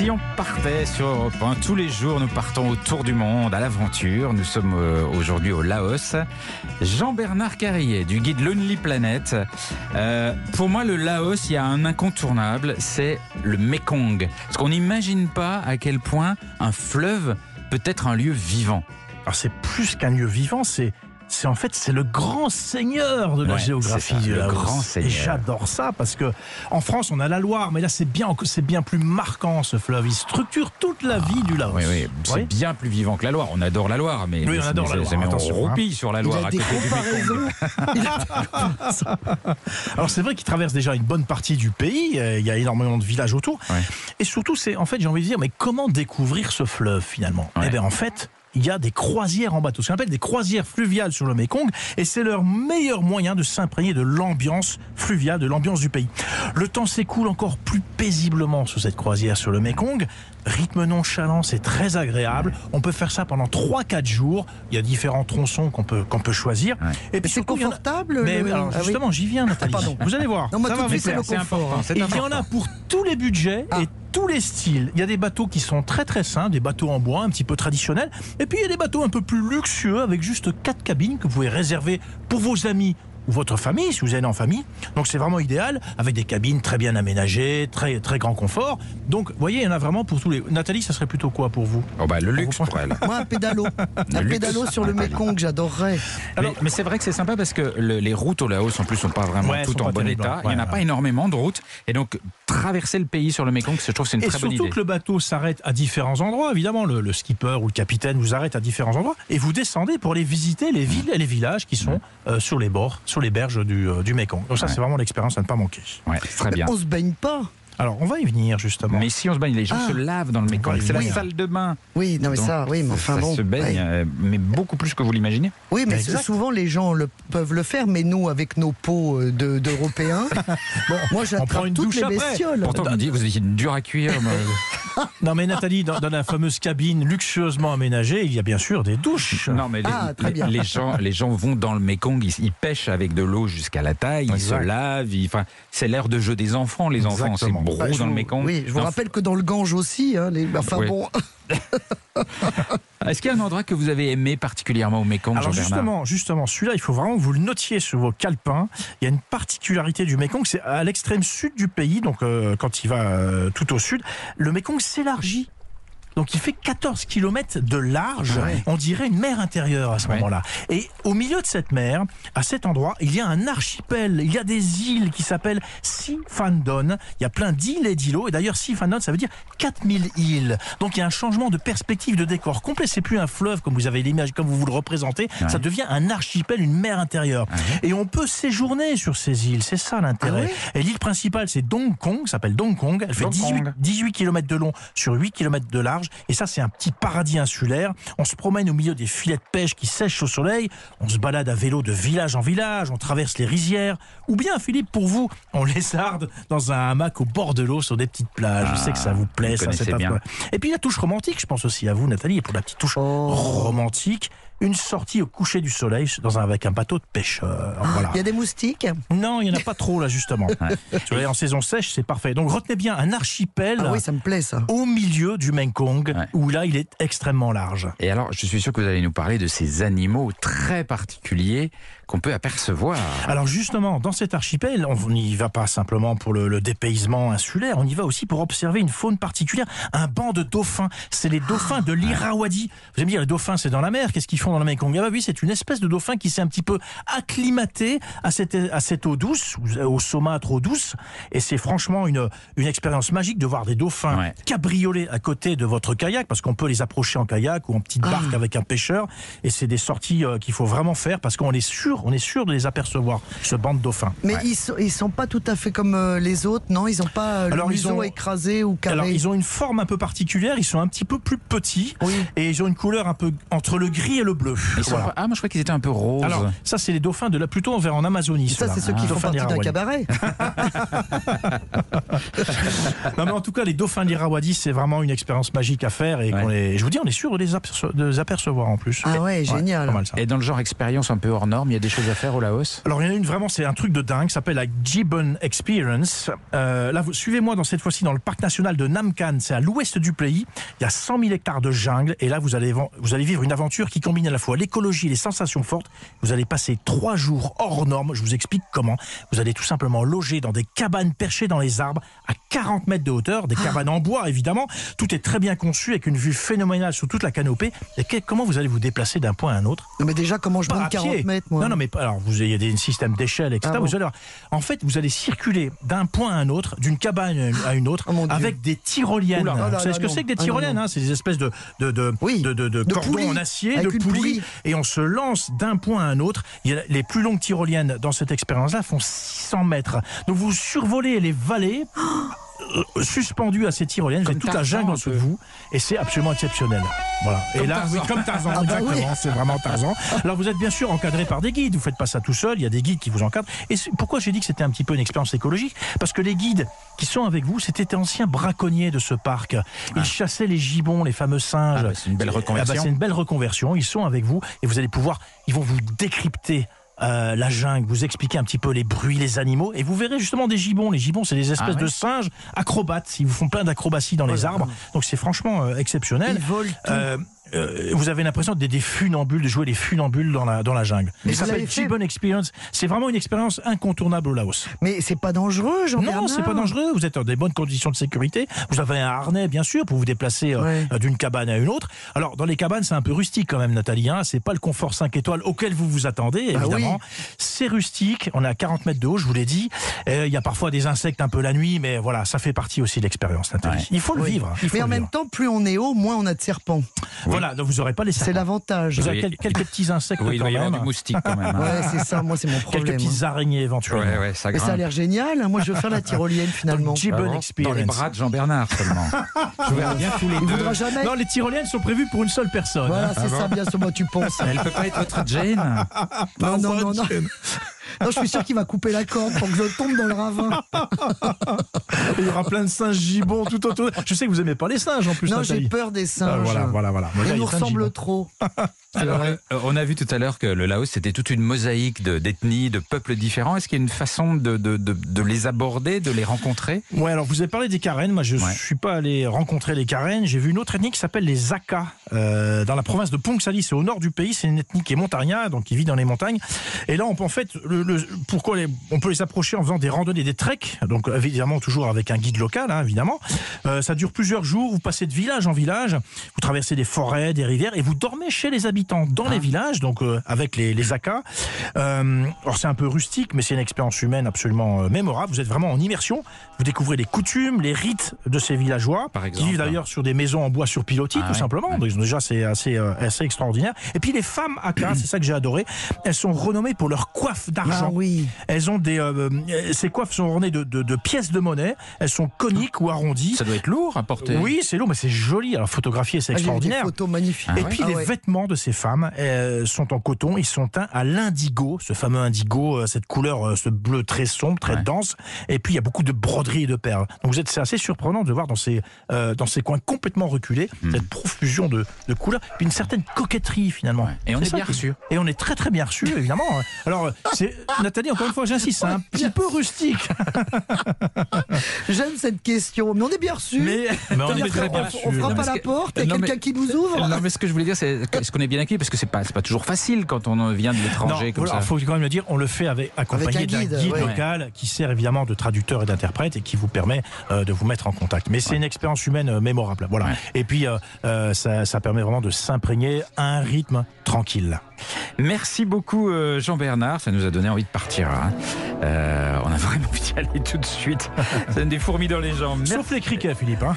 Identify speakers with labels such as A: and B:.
A: si on partait sur Europe 1, tous les jours nous partons autour du monde à l'aventure. Nous sommes euh, aujourd'hui au Laos. Jean-Bernard Carrier du guide Lonely Planet. Euh, pour moi, le Laos, il y a un incontournable, c'est le Mekong. Parce qu'on n'imagine pas à quel point un fleuve peut être un lieu vivant.
B: Alors c'est plus qu'un lieu vivant, c'est c'est en fait c'est le grand seigneur de la
A: Ouais,
B: géographie
A: ça, le grand
B: Et
A: seigneur.
B: j'adore ça parce que en France on a la Loire, mais là c'est bien c'est bien plus marquant ce fleuve. Il structure toute la vie du Laos.
A: Oui, oui, c'est
B: Oui.
A: bien plus vivant que la Loire. On adore la Loire, mais
B: Oui, on adore la Loire,
A: mais on
B: hein.
A: roupille sur la
C: Il
A: Loire
C: a
A: à
C: des
A: côté du Mekong.
C: comparaisons.
B: Alors c'est vrai qu'il traverse déjà une bonne partie du pays. Il y a énormément de villages autour.
A: Ouais.
B: Et surtout c'est en fait j'ai envie de dire mais comment découvrir ce fleuve finalement?
A: Ouais.
B: Eh bien en fait il y a des croisières en bateau, ce qu'on appelle des croisières fluviales sur le Mékong, et c'est leur meilleur moyen de s'imprégner de l'ambiance fluviale, de l'ambiance du pays. Le temps s'écoule encore plus paisiblement sur cette croisière sur le Mékong. Rythme nonchalant, c'est très agréable. On peut faire ça pendant 3-4 jours. Il y a différents tronçons qu'on peut, qu'on peut choisir.
A: Ouais.
B: Et
C: Mais
B: puis
C: c'est
B: a-
C: confortable
B: Mais
C: le-
B: alors
C: Ah oui.
B: justement, j'y viens, Nathalie.
C: pardon.
B: Vous allez voir.
C: Non,
B: ça va vous
C: c'est
B: plaire.
A: important.
B: il y en a pour tous les budgets
C: Ah.
B: et tous les styles. Il y a des bateaux qui sont très très simples, des bateaux en bois un petit peu traditionnels. Et puis il y a des bateaux un peu plus luxueux avec juste quatre cabines que vous pouvez réserver pour vos amis ou votre famille, si vous allez en famille. Donc c'est vraiment idéal, avec des cabines très bien aménagées, très, très grand confort. Donc vous voyez, il y en a vraiment pour tous les... Nathalie, ça serait plutôt quoi pour vous?
A: Oh bah, le luxe pour elle.
C: Moi, un pédalo. Un
A: luxe.
C: pédalo sur le Mékong, j'adorerais.
A: mais mais c'est vrai que c'est sympa parce que le- les routes au Laos en plus sont pas vraiment
B: Ouais,
A: toutes en bon état.
B: hein.
A: Il n'y en a
B: Ouais,
A: pas énormément de routes. Et donc traverser le pays sur le Mekong, je trouve que c'est une
B: Et
A: très bonne
B: surtout
A: idée.
B: que le bateau s'arrête à différents endroits. Évidemment, le, le skipper ou le capitaine vous arrête à différents endroits et vous descendez pour aller visiter les villes et les villages qui sont euh, sur les bords, sur les berges du, euh, du Mekong. Donc ça,
A: Ouais.
B: c'est vraiment l'expérience à ne pas manquer.
A: Ouais, très bien.
C: On se baigne pas.
B: Alors, on va y venir justement.
A: Mais si on se baigne, les gens
C: Ah.
A: se lavent dans le Mekong.
B: Oui,
A: C'est la salle de bain.
C: Oui, non mais
A: Donc,
C: ça, oui, mais enfin
A: ça
C: bon.
A: se baigne,
C: ouais.
A: euh, mais beaucoup plus que vous l'imaginez.
C: Oui, mais souvent les gens le, peuvent le faire, mais nous, avec nos peaux euh, de- d'Européens, bon, moi
B: on prend
C: j'attrape
B: une
C: toutes
B: douche
C: les
B: après.
C: bestioles.
A: Pourtant, on me dit, vous étiez dur à cuire.
B: Non, mais Nathalie, dans, dans la fameuse cabine luxueusement aménagée, il y a bien sûr des douches.
A: Non, mais les,
C: Ah, très
A: les-
C: bien.
A: les gens, les gens vont dans le Mekong, ils, ils pêchent avec de l'eau jusqu'à la taille, ils
B: Exact.
A: se lavent. ils- Enfin, c'est l'air de jeu des enfants, les enfants. C'est brou
C: Bah, je
A: dans le
C: vous-
A: Mekong.
C: Oui, je vous
A: Non,
C: rappelle que dans le Gange aussi, hein, les, enfin
A: Oui.
C: bon,
A: Est-ce qu'il y a un endroit que vous avez aimé particulièrement au Mekong,
B: Alors justement, justement, celui-là, il faut vraiment que vous le notiez sur vos calepins. Il y a une particularité du Mekong, c'est à l'extrême sud du pays, donc euh, quand il va euh, tout au sud, le Mekong s'élargit. Donc il fait 14 km de large,
C: Ah ouais.
B: on dirait une mer intérieure à ce
A: Ouais.
B: moment-là. Et au milieu de cette mer, à cet endroit, il y a un archipel, il y a des îles qui s'appellent Sifandon. Il y a plein d'îles et d'îlots, et d'ailleurs Sifandon, ça veut dire 4000 îles. Donc il y a un changement de perspective de décor complet. C'est plus un fleuve comme vous avez l'image, comme vous vous le représentez.
A: Ouais.
B: Ça devient un archipel, une mer intérieure. Et on peut séjourner sur ces îles. C'est ça l'intérêt.
C: Ah
B: et l'île principale, c'est Dong Kong, ça s'appelle Dong Kong. Elle fait
A: Dong
B: 18,
A: Kong.
B: 18 km de long sur 8 km de large. Et ça, c'est un petit paradis insulaire. On se promène au milieu des filets de pêche qui sèchent au soleil. On se balade à vélo de village en village. On traverse les rizières. Ou bien, Philippe, pour vous, on lézarde dans un hamac au bord de l'eau sur des petites plages. Je sais que ça vous plaît.
A: vous
B: Ça,
A: connaissez
B: c'est pas
A: bien.
B: quoi. Et puis la touche romantique, je pense aussi à vous, Nathalie, et pour la petite touche
C: Oh.
B: romantique, une sortie au coucher du soleil dans un, avec un bateau de pêcheur. Voilà.
C: il y a des moustiques.
B: Non, il n'y en a pas trop là justement. Tu vois, en saison sèche, c'est parfait. Donc retenez bien un archipel
C: Ah oui, ça me plaît ça.
B: au milieu du Mekong,
A: Ouais.
B: où là il est extrêmement large.
A: Et alors, je suis sûr que vous allez nous parler de ces animaux très particuliers qu'on peut apercevoir.
B: Alors justement, dans cet archipel, on n'y va pas simplement pour le, le dépaysement insulaire, on y va aussi pour observer une faune particulière, un banc de dauphins. C'est les dauphins de l'Irrawaddy. Vous allez me dire, les dauphins c'est dans la mer, qu'est-ce qu'ils font dans Ah bah oui, c'est une espèce de dauphin qui s'est un petit peu acclimaté à cette, à cette eau douce, au saumâtre eau douce, et c'est franchement une, une expérience magique de voir des dauphins
A: Ouais.
B: cabrioler à côté de votre kayak, parce qu'on peut les approcher en kayak ou en petite barque avec un pêcheur, et c'est des sorties euh, qu'il faut vraiment faire parce qu'on est sûr, on est sûr de les apercevoir, ce banc de dauphins.
C: Mais
A: Ouais.
C: ils, sont, ils sont pas tout à fait comme euh, les autres, non? Ils ont pas euh, le
B: Alors, ils ont-
C: écrasé ou carré.
B: Alors ils ont une forme un peu particulière, ils sont un petit peu plus petits
C: Oui.
B: et ils ont une couleur un peu entre le gris et le bleu.
A: Ils sont
B: Voilà.
A: pas- Ah, moi je crois qu'ils étaient un peu roses.
B: Alors ça c'est les dauphins de la plutôt vers en Amazonie.
C: Ça, c'est ceux qui
B: Ah.
C: font partie d'un cabaret.
B: Non mais en tout cas les dauphins d'Irrawaddy c'est vraiment une expérience magique à faire et
A: Ouais.
B: je vous dis on est sûr de les, apercevoir en plus.
C: Ah ouais, génial.
B: mal.
A: Et dans le genre expérience un peu hors norme, il y a des choses à faire au Laos?
B: Alors il y en a une vraiment, c'est un truc de dingue, s'appelle la Gibbon Experience. Euh, là, suivez-moi dans cette fois-ci dans le parc national de Namkan, c'est à l'ouest du pays. Il y a 100 000 hectares de jungle et là vous allez vous allez vivre une aventure qui combine à la fois l'écologie et les sensations fortes. Vous allez passer trois jours hors normes. Je vous explique comment. Vous allez tout simplement loger dans des cabanes perchées dans les arbres à 40 mètres de hauteur, des cabanes en bois évidemment. Tout est très bien conçu avec une vue phénoménale sur toute la canopée. Et que- comment vous allez vous déplacer d'un point à un autre
C: Non, mais déjà, comment je monte
B: à pied.
C: 40 mètres, moi
B: Non, non, mais alors vous avez des systèmes d'échelle, etc.
C: Ah bon
B: Vous allez. En fait, vous allez circuler d'un point à un autre, d'une cabane à une autre,
C: Oh
B: avec des tyroliennes.
C: Oula. Ah
B: vous
C: là
B: savez
C: là,
B: ce que c'est que des
C: Ah
B: tyroliennes hein? C'est des espèces de, de, de,
C: Oui.
B: de, de- cordons en acier, de poulies,
C: poulie.
B: et on se lance d'un point à un autre. Il y a les plus longues tyroliennes dans cette expérience-là font 600 mètres. Donc vous survolez les vallées. Euh, suspendues à ces tyroliennes, vous
A: Comme
B: avez toute la jungle en dessous de vous, et c'est absolument exceptionnel. Voilà. et là,
A: Tarzan.
B: oui, comme Tarzan,
C: Ah bah oui.
B: exactement, c'est vraiment Tarzan. Alors vous êtes bien sûr encadré par des guides, vous faites pas ça tout seul, il y a des guides qui vous encadrent. Et pourquoi j'ai dit que c'était un petit peu une expérience écologique? Parce que les guides qui sont avec vous, c'était des anciens braconniers de ce parc. Ils chassaient les gibbons, les fameux singes.
A: Ah bah, c'est une belle
B: Ah bah,
A: reconversion.
B: c'est une belle reconversion. Ils sont avec vous et vous allez pouvoir, ils vont vous décrypter. Euh, la jungle, vous expliquer un petit peu les bruits, les animaux, et vous verrez justement des gibbons. Les gibbons, c'est des espèces
A: Ah
B: de singes acrobates. Ils vous font plein d'acrobaties dans les
C: là
B: arbres. Donc c'est franchement euh, exceptionnel.
C: Ils volent tout.
B: Euh, vous avez l'impression d'être des funambules, de jouer les funambules dans la, dans la jungle.
C: Mais
B: ça s'appelle
C: fait
B: Gibbon Experience. C'est vraiment une expérience incontournable au Laos.
C: Mais c'est pas dangereux, jean
B: Non, c'est pas dangereux. Vous êtes dans des bonnes conditions de sécurité. Vous avez un harnais, bien sûr, pour vous déplacer euh,
C: Ouais.
B: euh, d'une cabane à une autre. Alors, dans les cabanes, c'est un peu rustique quand même, Nathalie. Hein. C'est pas le confort 5 étoiles auquel vous vous attendez,
C: Bah
B: évidemment. C'est rustique. On est à 40 mètres de haut, je vous l'ai dit. Euh, Il y a parfois des insectes un peu la nuit, mais voilà, ça fait partie aussi de l'expérience, Nathalie.
A: Ouais.
B: Il faut le
C: Oui.
B: vivre. Il faut
C: Mais en même
B: vivre.
C: temps, plus on est haut, moins on a de serpents.
B: Voilà, donc vous aurez pas les
C: C'est
B: serpents.
C: l'avantage.
B: Vous avez
A: Oui.
B: quelques petits insectes
A: Oui, il doit y avoir du moustique quand même. hein.
C: Ouais, c'est ça, moi c'est mon
B: Quelques
C: problème.
B: petites araignées éventuellement.
A: Ouais, ouais, ça
C: Mais ça a l'air génial. hein. Moi, je veux faire la tyrolienne finalement.
A: Ah bon
B: Experience.
A: Dans les bras de Jean-Bernard seulement. Je verrai bien tous les
C: Il
A: deux.
C: voudra jamais.
B: Non, les tyroliennes sont prévues pour une seule personne.
C: Voilà,
B: hein.
C: c'est ça, bien sûr, moi tu penses.
A: Elle peut pas être votre Jane
C: Non, non, non, non. Non, je suis sûr qu'il va couper la corde pour que je tombe dans le ravin.
B: Il y aura plein de singes gibbons tout autour. Je sais que vous aimez pas les singes en plus.
C: Non, j'ai peur des
B: Ah,
C: singes.
B: voilà, voilà, voilà.
C: Ils nous ressemblent trop.
A: Alors, euh, on a vu tout à l'heure que le Laos, c'était toute une mosaïque de- d'ethnies, de, peuples différents. Est-ce qu'il y a une façon de, de, de, de les aborder, de les rencontrer?
B: Ouais, alors vous avez parlé des Karen. Moi, je
A: Ouais.
B: suis pas allé rencontrer les Karen. J'ai vu une autre ethnie qui s'appelle les Aka euh, dans la province de Pongsalis, c'est au nord du pays. C'est une ethnie qui est montagnarde, donc qui vit dans les montagnes. Et là, on peut en fait, le, le- pourquoi les- on peut les approcher en faisant des randonnées, des treks. Donc évidemment toujours avec un guide local, hein, évidemment. Euh, ça dure plusieurs jours. Vous passez de village en village. Vous traversez des forêts, des rivières, et vous dormez chez les habitants dans les villages, donc euh, avec les, les Aka. Euh, alors c'est un peu rustique, mais c'est une expérience humaine absolument euh, mémorable. Vous êtes vraiment en immersion. Vous découvrez les coutumes, les rites de ces villageois,
A: Par
B: qui vivent d'ailleurs sur des maisons en bois sur pilotis,
A: Ah
B: tout
A: ouais,
B: simplement.
A: ouais.
B: Donc déjà c'est assez, euh, assez extraordinaire. Et puis les femmes Aka, c'est ça que j'ai adoré. Elles sont renommées pour leur coiffe d'argent.
C: Ah oui.
B: Elles ont des, ces coiffes sont ornées de, de- de pièces de monnaie. Elles sont coniques ou arrondies.
A: Ça doit être lourd à porter.
B: Oui, c'est lourd, mais c'est joli. Alors photographier, c'est
C: Ah, vu des
B: extraordinaire.
C: photos magnifiques.
A: Ah
B: Et
A: ouais
B: puis
C: Ah
B: les
C: ouais.
B: vêtements de ces femmes euh, sont en coton, ils sont teints à l'indigo, ce fameux indigo, euh, cette couleur, euh, ce bleu très sombre, très
A: Ouais.
B: dense. Et puis il y a beaucoup de broderies et de perles. Donc vous êtes, c'est assez surprenant de voir dans ces euh, dans ces coins complètement reculés
A: Hmm.
B: cette profusion de, de couleurs, puis une certaine coquetterie finalement.
A: Ouais. Et on est
B: ça
A: bien reçus.
B: Et on est très très bien reçus évidemment. Alors c'est Nathalie, encore une fois, j'insiste, c'est un petit peu rustique,
C: J'aime cette question, mais on est bien reçus.
B: mais, mais on est très bien
C: on,
B: reçus.
C: on frappe à la porte, il y a quelqu'un qui nous ouvre.
A: Non, mais ce que je voulais dire, c'est est-ce qu'on est bien accueilli Parce que c'est pas, c'est pas toujours facile quand on vient de l'étranger comme ça.
B: faut quand même le dire, on le fait avec accompagné d'un
C: guide,
B: guide,
C: ouais.
B: local qui sert évidemment de traducteur et d'interprète et qui vous permet euh, de vous mettre en contact. Mais c'est une expérience humaine euh, mémorable. Voilà.
A: Ouais.
B: Et puis euh, euh, ça, ça permet vraiment de s'imprégner à un rythme tranquille.
A: Merci beaucoup euh, Jean-Bernard, ça nous a donné envie de partir. hein. Euh, on a vraiment envie d'y aller tout de suite. Des fourmis dans les jambes. Merci.
B: Sauf les criquets, Philippe. Hein.